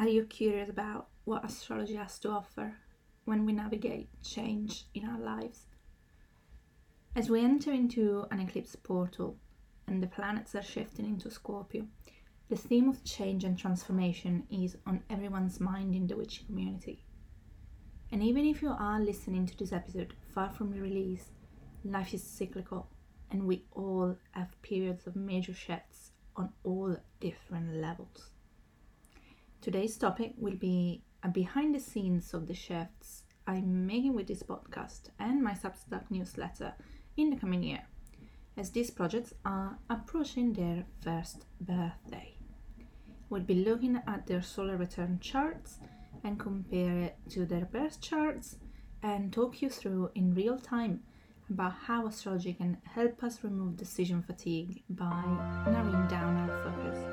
Are you curious about what astrology has to offer when we navigate change in our lives? As we enter into an eclipse portal and the planets are shifting into Scorpio, the theme of change and transformation is on everyone's mind in the witchy community. And even if you are listening to this episode far from the release, life is cyclical and we all have periods of major shifts on all different levels. Today's topic will be a behind the scenes of the shifts I'm making with this podcast and my Substack newsletter in the coming year, as these projects are approaching their first birthday. We'll be looking at their solar return charts and compare it to their birth charts and talk you through in real time about how astrology can help us remove decision fatigue by narrowing down our focus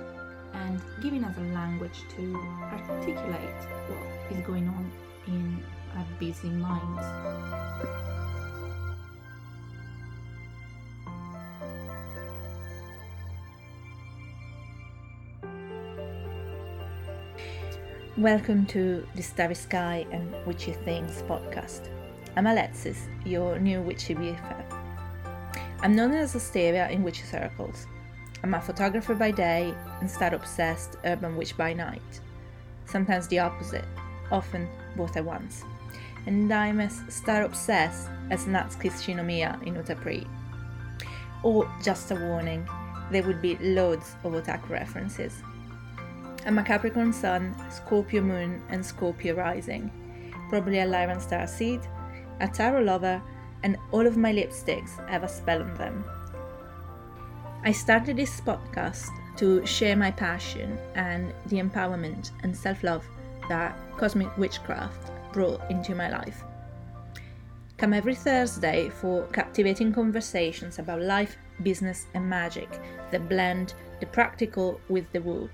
and giving us a language to articulate what is going on in our busy minds. Welcome to the Starry Sky and Witchy Things podcast. I'm Alexis, your new witchy BFF. I'm known as Asteria in witchy circles. I'm a photographer by day and star obsessed urban witch by night. Sometimes the opposite, often both at once. And I'm as star obsessed as Natsuki Shinomiya in Utapri. Or just a warning, there would be loads of otaku references. I'm a Capricorn Sun, Scorpio Moon, and Scorpio Rising. Probably a Lyran Star Seed, a Tarot Lover, and all of my lipsticks have a spell on them. I started this podcast to share my passion and the empowerment and self love that cosmic witchcraft brought into my life. Come every Thursday for captivating conversations about life, business, and magic that blend the practical with the woo.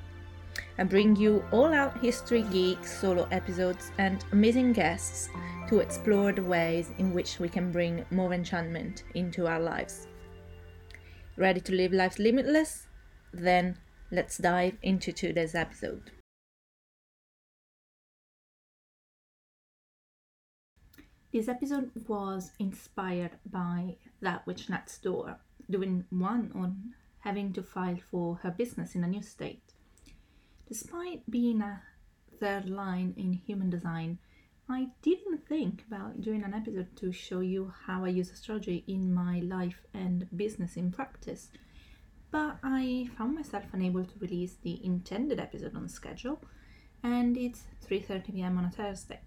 I bring you all out history geek solo episodes and amazing guests to explore the ways in which we can bring more enchantment into our lives. Ready to live life limitless? Then let's dive into today's episode. This episode was inspired by that witch next door doing one on having to file for her business in a new state. Despite being a third line in human design, I didn't think about doing an episode to show you how I use astrology in my life and business in practice, but I found myself unable to release the intended episode on schedule, and it's 3:30 p.m. on a Thursday.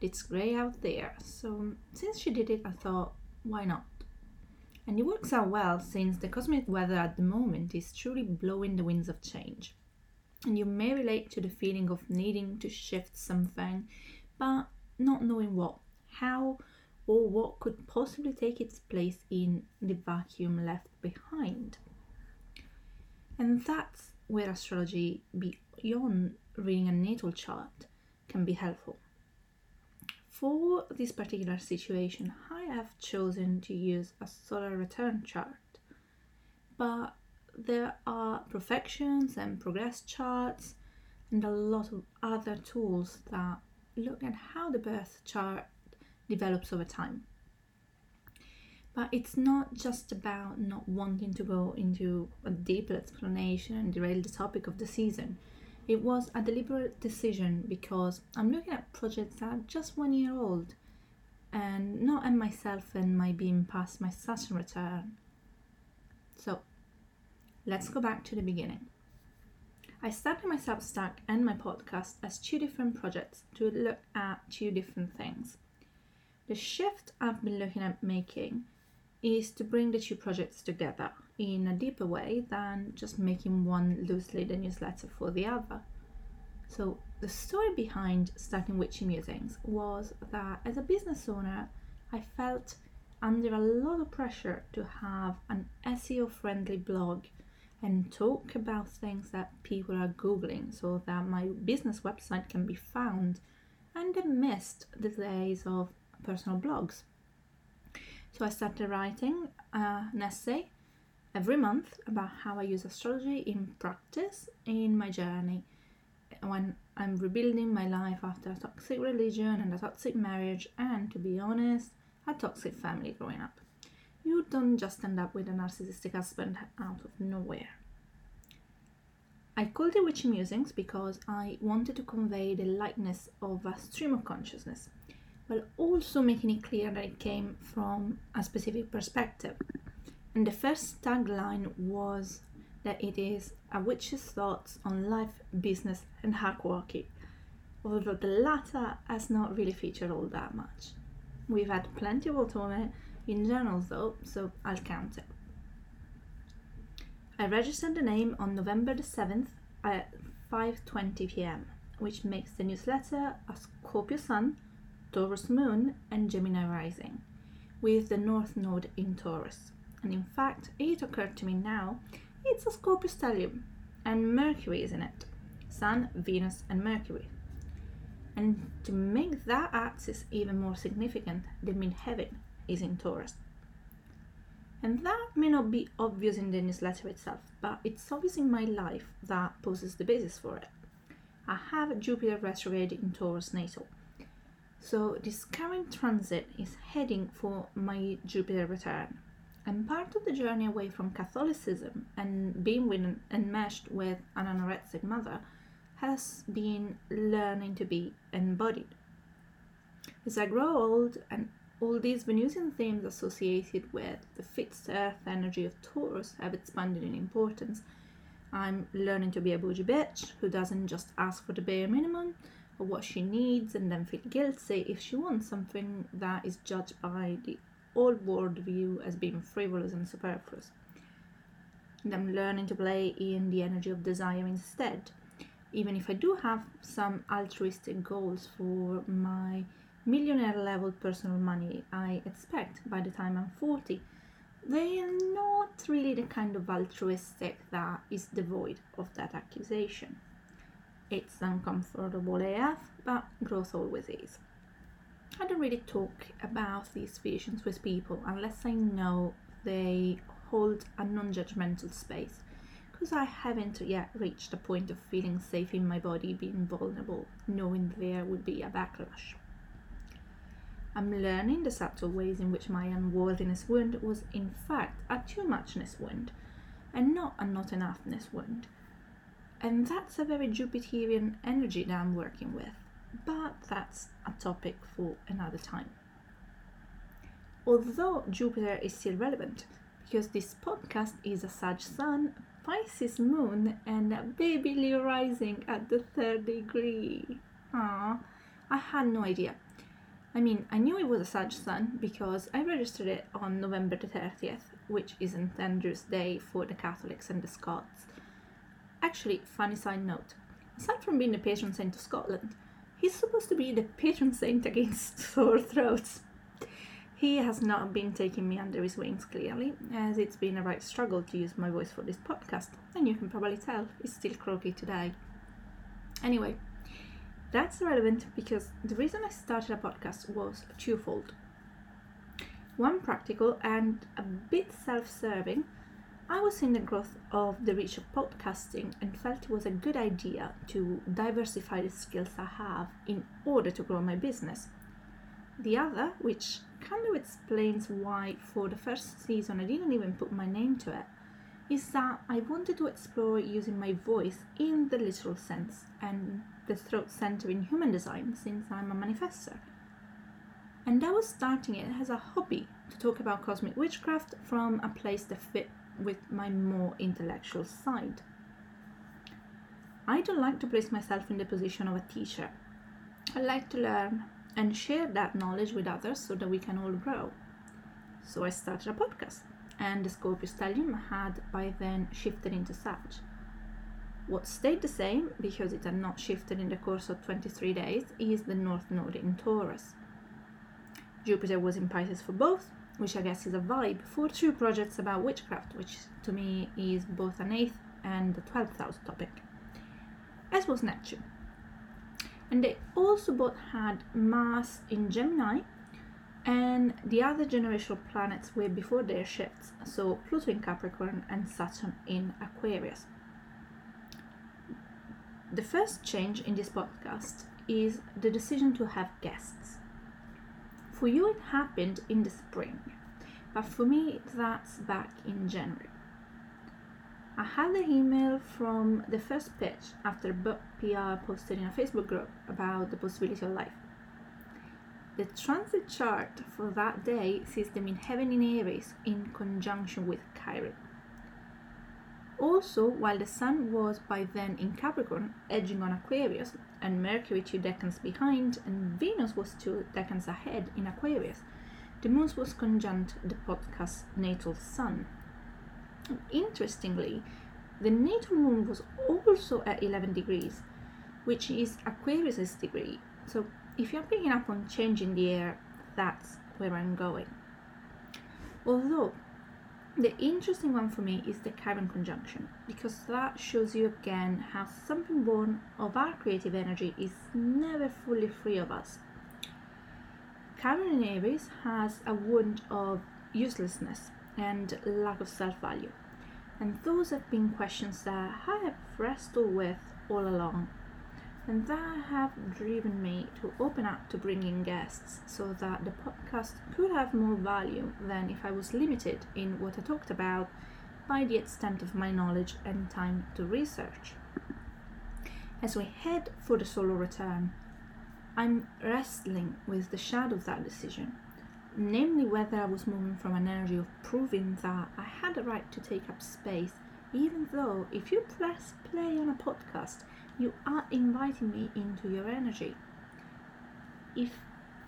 It's grey out there, so since she did it, I thought, why not? And it works out well since the cosmic weather at the moment is truly blowing the winds of change and you may relate to the feeling of needing to shift something but not knowing what, how, or what could possibly take its place in the vacuum left behind. And that's where astrology, beyond reading a natal chart, can be helpful. For this particular situation, I have chosen to use a solar return chart, but there are profections and progress charts and a lot of other tools that look at how the birth chart develops over time. But it's not just about not wanting to go into a deeper explanation and derail the topic of the season. It was a deliberate decision because I'm looking at projects that are just one year old and not at myself and my being past my Saturn return. So Let's go back to the beginning. I started my Substack and my podcast as two different projects to look at two different things. The shift I've been looking at making is to bring the two projects together in a deeper way than just making one loosely the newsletter for the other. So, the story behind starting Witchy Musings was that as a business owner, I felt under a lot of pressure to have an SEO friendly blog and talk about things that people are Googling so that my business website can be found and missed the days of personal blogs. So I started writing uh, an essay every month about how I use astrology in practice in my journey when I'm rebuilding my life after a toxic religion and a toxic marriage, and to be honest, a toxic family growing up. You don't just end up with a narcissistic husband out of nowhere. I called it Witchy Musings because I wanted to convey the lightness of a stream of consciousness, while also making it clear that it came from a specific perspective. And the first tagline was that it is a witch's thoughts on life, business, and hierarchy, although the latter has not really featured all that much. We've had plenty of Otome in journals though, so I'll count it. I registered the name on November the 7th at 5:20 p.m., which makes the newsletter a Scorpio Sun, Taurus Moon, and Gemini Rising, with the North Node in Taurus. And in fact, it occurred to me now, it's a Scorpio stellium, and Mercury is in it. Sun, Venus, and Mercury. And to make that axis even more significant, the midheaven is in Taurus. And that may not be obvious in the newsletter itself, but it's obvious in my life that poses the basis for it. I have Jupiter retrograde in Taurus natal. So this current transit is heading for my Jupiter return. And part of the journey away from Catholicism and being with an, enmeshed with an anorexic mother has been learning to be embodied. As I grow old and all these Venusian themes associated with the fixed earth energy of Taurus have expanded in importance. I'm learning to be a bougie bitch who doesn't just ask for the bare minimum or what she needs and then feel guilty if she wants something that is judged by the old world view as being frivolous and superfluous. And I'm learning to play in the energy of desire instead, even if I do have some altruistic goals for my millionaire level personal money I expect by the time I'm 40, they are not really the kind of altruistic that is devoid of that accusation. It's uncomfortable AF, but growth always is. I don't really talk about these visions with people unless I know they hold a non judgmental space, because I haven't yet reached a point of feeling safe in my body being vulnerable, knowing there would be a backlash. I'm learning the subtle ways in which my unworthiness wound was in fact a too muchness wound and not a not enoughness wound. And that's a very Jupiterian energy that I'm working with, but that's a topic for another time. Although Jupiter is still relevant, because this podcast is a Sag Sun, Pisces Moon, and a baby Leo rising at the third degree. Ah, I had no idea. I mean, I knew it was a Sag Sun because I registered it on November the 30th, which is St Andrew's Day for the Catholics and the Scots. Actually, funny side note aside from being the patron saint of Scotland, he's supposed to be the patron saint against sore throats. He has not been taking me under his wings, clearly, as it's been a right struggle to use my voice for this podcast, and you can probably tell it's still croaky today. Anyway, that's relevant because the reason I started a podcast was twofold. One practical and a bit self serving. I was in the growth of the reach of podcasting and felt it was a good idea to diversify the skills I have in order to grow my business. The other, which kind of explains why for the first season I didn't even put my name to it, is that I wanted to explore using my voice in the literal sense and the throat center in human design since I'm a manifester. And I was starting it as a hobby to talk about cosmic witchcraft from a place that fit with my more intellectual side. I don't like to place myself in the position of a teacher. I like to learn and share that knowledge with others so that we can all grow. So I started a podcast, and the Scorpio Stellium had by then shifted into Sag. What stayed the same, because it had not shifted in the course of 23 days, is the North Node in Taurus. Jupiter was in Pisces for both, which I guess is a vibe for two projects about witchcraft, which to me is both an 8th and the 12th house topic, as was Neptune. And they also both had Mars in Gemini, and the other generational planets were before their shifts, so Pluto in Capricorn and Saturn in Aquarius. the first change in this podcast is the decision to have guests. For you, it happened in the spring, but for me, that's back in January. I had the email from the first pitch after Book PR posted in a Facebook group about the possibility of life. The transit chart for that day sees the midheaven in Aries in conjunction with Chiron. Also, while the Sun was by then in Capricorn, edging on Aquarius, and Mercury two decans behind, and Venus was two decans ahead in Aquarius, the Moon was conjunct the podcast natal Sun. Interestingly, the natal Moon was also at 11 degrees, which is Aquarius's degree. So, if you're picking up on change in the air, that's where I'm going. Although the interesting one for me is the Chiron conjunction, because that shows you again how something born of our creative energy is never fully free of us. Chiron in Aries has a wound of uselessness and lack of self value, and those have been questions that I have wrestled with all along and that have driven me to open up to bringing guests so that the podcast could have more value than if I was limited in what I talked about by the extent of my knowledge and time to research. As we head for the solar return, I'm wrestling with the shadow of that decision, namely whether I was moving from an energy of proving that I had a right to take up space, even though if you press play on a podcast, you are inviting me into your energy. It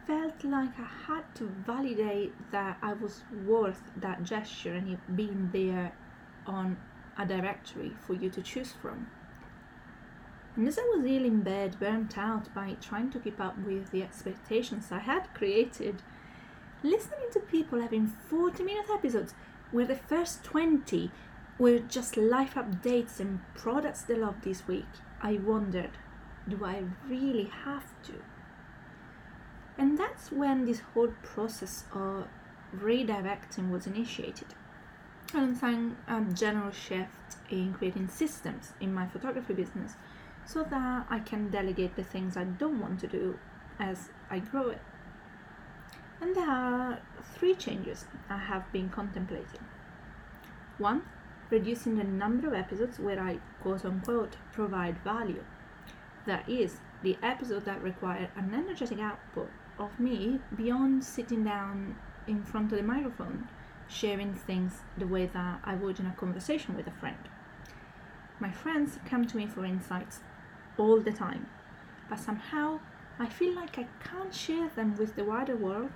felt like I had to validate that I was worth that gesture and it being there on a directory for you to choose from. And as I was ill in bed, burnt out by trying to keep up with the expectations I had created, listening to people having 40 minute episodes where the first 20 were just life updates and products they loved this week, I wondered, do I really have to? And that's when this whole process of redirecting was initiated. Alongside a general shift in creating systems in my photography business so that I can delegate the things I don't want to do as I grow it. And there are three changes I have been contemplating. One, reducing the number of episodes where I quote unquote provide value. That is, the episode that require an energetic output of me beyond sitting down in front of the microphone, sharing things the way that I would in a conversation with a friend. My friends come to me for insights all the time, but somehow I feel like I can't share them with the wider world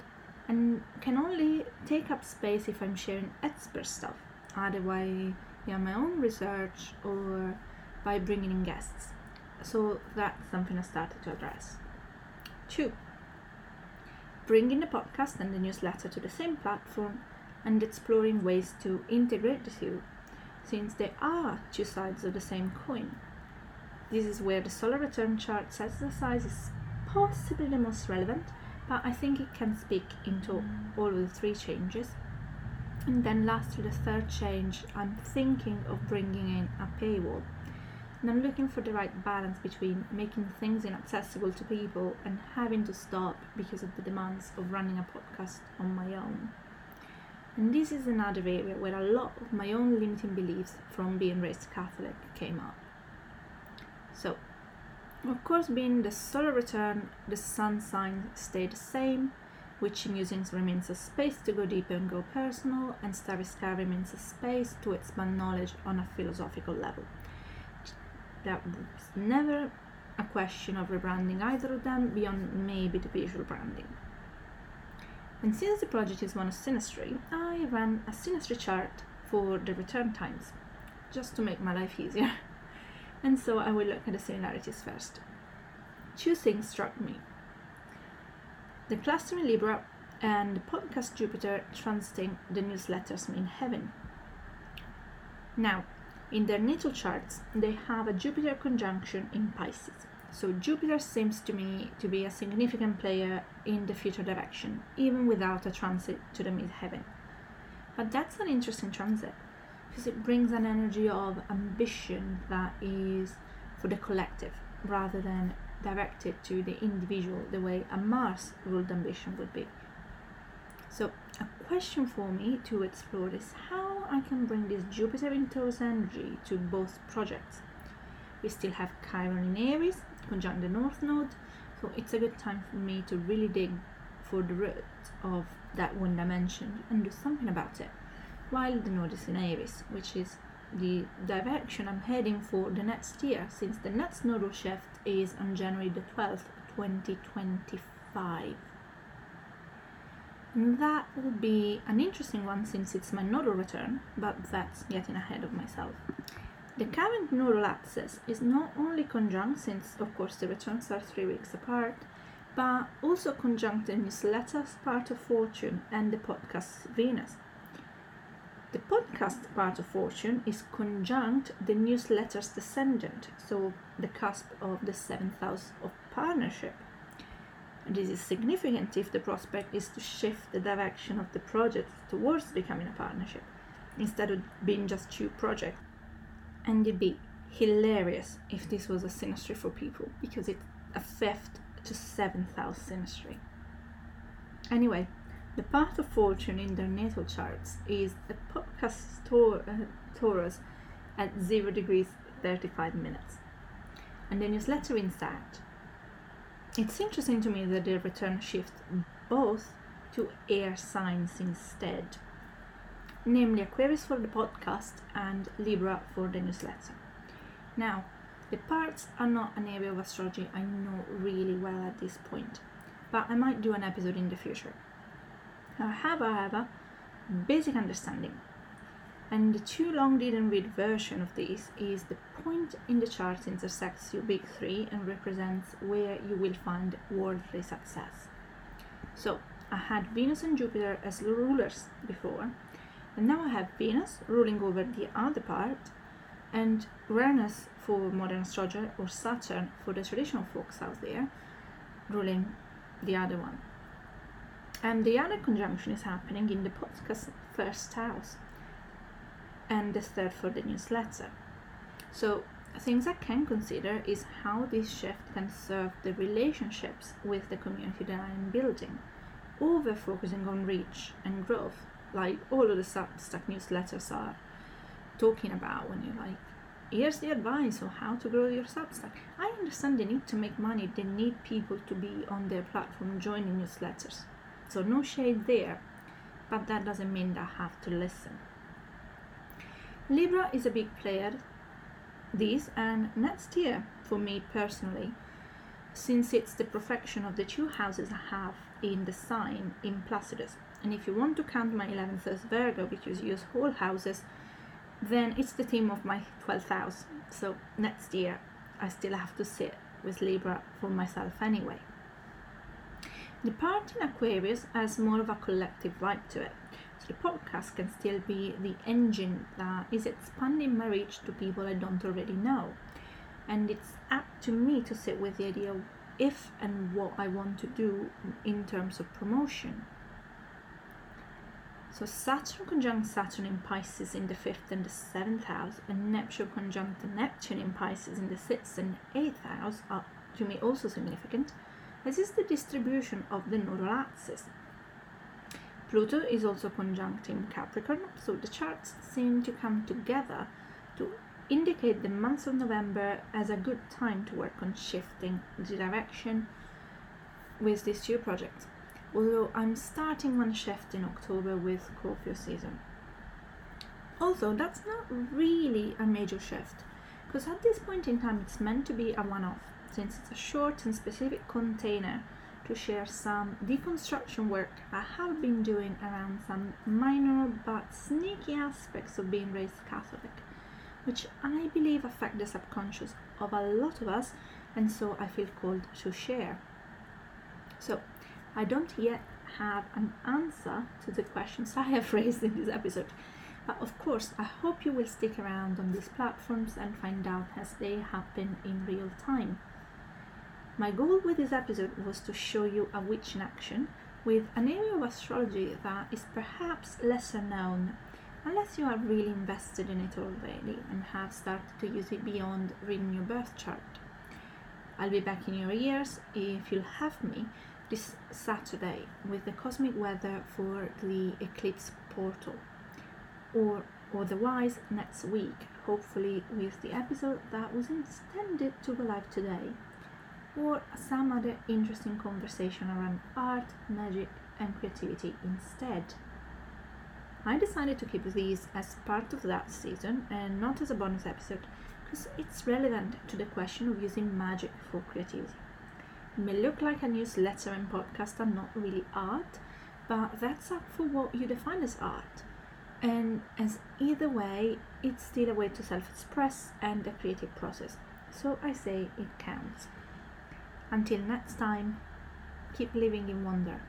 and can only take up space if I'm sharing expert stuff either by yeah, my own research or by bringing in guests. So that's something I started to address. Two, bringing the podcast and the newsletter to the same platform and exploring ways to integrate the two, since they are two sides of the same coin. This is where the solar return chart size is possibly the most relevant, but I think it can speak into all of the three changes and then lastly, the third change, I'm thinking of bringing in a paywall. And I'm looking for the right balance between making things inaccessible to people and having to stop because of the demands of running a podcast on my own. And this is another area where a lot of my own limiting beliefs from being raised Catholic came up. So, of course, being the solar return, the sun sign stayed the same, Witchy Musings remains a space to go deeper and go personal, and Starry remains a space to expand knowledge on a philosophical level. That was never a question of rebranding either of them beyond maybe the visual branding. And since the project is one of synastry, I ran a synastry chart for the return times, just to make my life easier. And so I will look at the similarities first. Two things struck me the cluster in Libra and the podcast Jupiter transiting the newsletters midheaven. Now, in their natal charts, they have a Jupiter conjunction in Pisces. So Jupiter seems to me to be a significant player in the future direction, even without a transit to the midheaven. But that's an interesting transit because it brings an energy of ambition that is for the collective rather than directed to the individual the way a Mars ruled ambition would be. So, a question for me to explore is how I can bring this Jupiter in Taurus energy to both projects. We still have Chiron in Aries, conjunct the North Node, so it's a good time for me to really dig for the root of that one dimension and do something about it. While the Node is in Aries, which is the direction I'm heading for the next year, since the next nodal shift is on January the 12th, 2025. And that will be an interesting one since it's my nodal return, but that's getting ahead of myself. The current nodal axis is not only conjunct, since of course the returns are three weeks apart, but also conjunct the newsletter's part of Fortune and the podcast Venus. The podcast part of Fortune is conjunct the newsletter's descendant, so the cusp of the seventh house of partnership. This is significant if the prospect is to shift the direction of the project towards becoming a partnership, instead of being just two projects. And it'd be hilarious if this was a synastry for people, because it's a fifth to seventh house synastry. Anyway, the part of fortune in their natal charts is tor- uh, Taurus at 0 degrees 35 minutes. And the newsletter inside. It's interesting to me that they return shift both to air signs instead, namely Aquarius for the podcast and Libra for the newsletter. Now, the parts are not an area of astrology I know really well at this point, but I might do an episode in the future. I have, however, basic understanding. And the too long didn't read version of this is the point in the chart intersects your big three and represents where you will find worldly success. So I had Venus and Jupiter as rulers before, and now I have Venus ruling over the other part and Uranus for modern astrologer or Saturn for the traditional folks out there ruling the other one. And the other conjunction is happening in the podcast first house and the third for the newsletter. So things I can consider is how this shift can serve the relationships with the community that I am building, over focusing on reach and growth, like all of the Substack newsletters are talking about when you're like, here's the advice on how to grow your Substack. I understand they need to make money, they need people to be on their platform joining newsletters. So no shade there, but that doesn't mean that I have to listen. Libra is a big player this and next year for me personally, since it's the profection of the two houses I have in the sign in Placidus. And if you want to count my 11th as Virgo, which is use whole houses, then it's the theme of my 12th house. So next year I still have to sit with Libra for myself anyway. The part in Aquarius has more of a collective vibe to it. So the podcast can still be the engine that is expanding my reach to people I don't already know. And it's up to me to sit with the idea of if and what I want to do in terms of promotion. So Saturn conjunct Saturn in Pisces in the fifth and the seventh house, and Neptune conjunct Neptune in Pisces in the sixth and eighth house are to me also significant as is the distribution of the nodal axis. Pluto is also conjunct in Capricorn, so the charts seem to come together to indicate the month of November as a good time to work on shifting the direction with these two projects. Although I'm starting one shift in October with Scorpio season. Also, that's not really a major shift, because at this point in time it's meant to be a one off since it's a short and specific container to share some deconstruction work I have been doing around some minor but sneaky aspects of being raised Catholic, which I believe affect the subconscious of a lot of us, and so I feel called to share. So, I don't yet have an answer to the questions I have raised in this episode, but of course, I hope you will stick around on these platforms and find out as they happen in real time. My goal with this episode was to show you a witch in action with an area of astrology that is perhaps lesser known unless you are really invested in it already and have started to use it beyond reading your birth chart. I'll be back in your ears if you'll have me this Saturday with the cosmic weather for the eclipse portal, or otherwise next week, hopefully with the episode that was intended to go live today, or some other interesting conversation around art, magic, and creativity instead. I decided to keep these as part of that season and not as a bonus episode because it's relevant to the question of using magic for creativity. It may look like a newsletter and podcast are not really art, but that's up for what you define as art. And as either way, it's still a way to self express and a creative process. So I say it counts. Until next time, keep living in wonder.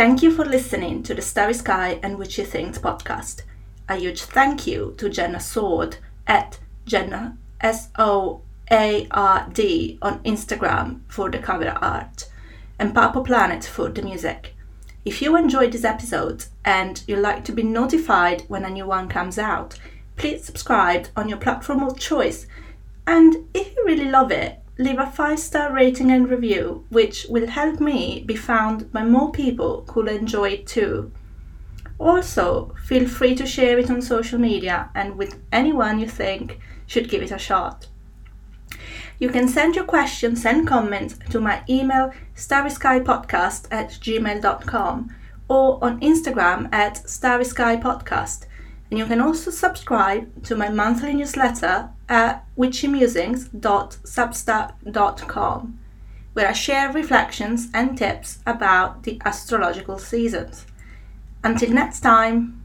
Thank you for listening to the Starry Sky and Witchy Things podcast. A huge thank you to Jenna Soard at Jenna S O A R D on Instagram for the cover art and Purple Planet for the music. If you enjoyed this episode and you'd like to be notified when a new one comes out, please subscribe on your platform of choice. And if you really love it, leave a five star rating and review, which will help me be found by more people who'll enjoy it too. Also, feel free to share it on social media and with anyone you think should give it a shot. You can send your questions and comments to my email starryskypodcast at gmail.com or on Instagram at starryskypodcast and you can also subscribe to my monthly newsletter at witchymusings.substack.com, where I share reflections and tips about the astrological seasons. Until next time.